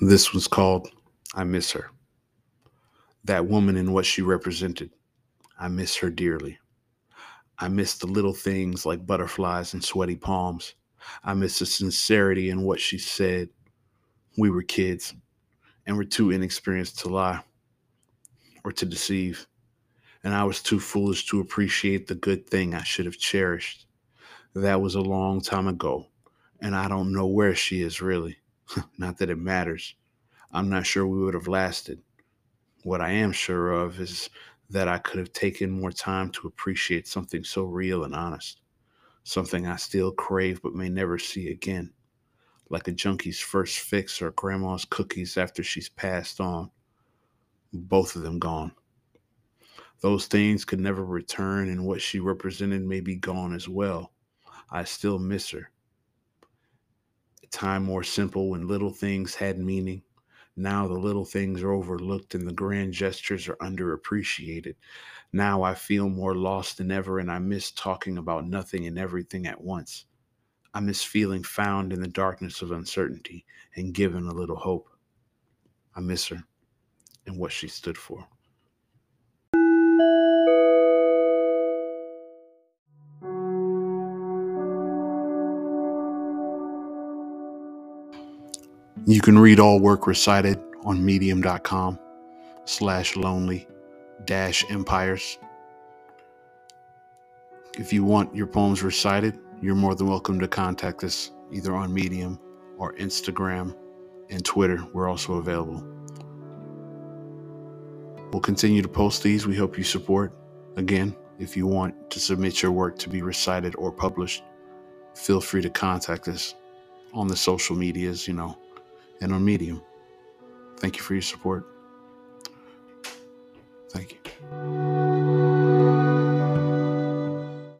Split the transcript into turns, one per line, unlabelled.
This was called I Miss Her. That woman and what she represented. I miss her dearly. I miss the little things like butterflies and sweaty palms. I miss the sincerity in what she said. We were kids and were too inexperienced to lie or to deceive. And I was too foolish to appreciate the good thing I should have cherished. That was a long time ago, and I don't know where she is really. not that it matters. I'm not sure we would have lasted. What I am sure of is that I could have taken more time to appreciate something so real and honest, something I still crave but may never see again, like a junkie's first fix or grandma's cookies after she's passed on. Both of them gone. Those things could never return, and what she represented may be gone as well. I still miss her. Time more simple when little things had meaning. Now the little things are overlooked and the grand gestures are underappreciated. Now I feel more lost than ever, and I miss talking about nothing and everything at once. I miss feeling found in the darkness of uncertainty and given a little hope. I miss her and what she stood for. You can read all work recited on medium.com slash lonely dash empires. If you want your poems recited, you're more than welcome to contact us either on Medium or Instagram and Twitter. We're also available. We'll continue to post these. We hope you support. Again, if you want to submit your work to be recited or published, feel free to contact us on the social medias, you know, and on Medium. Thank you for your support. Thank you.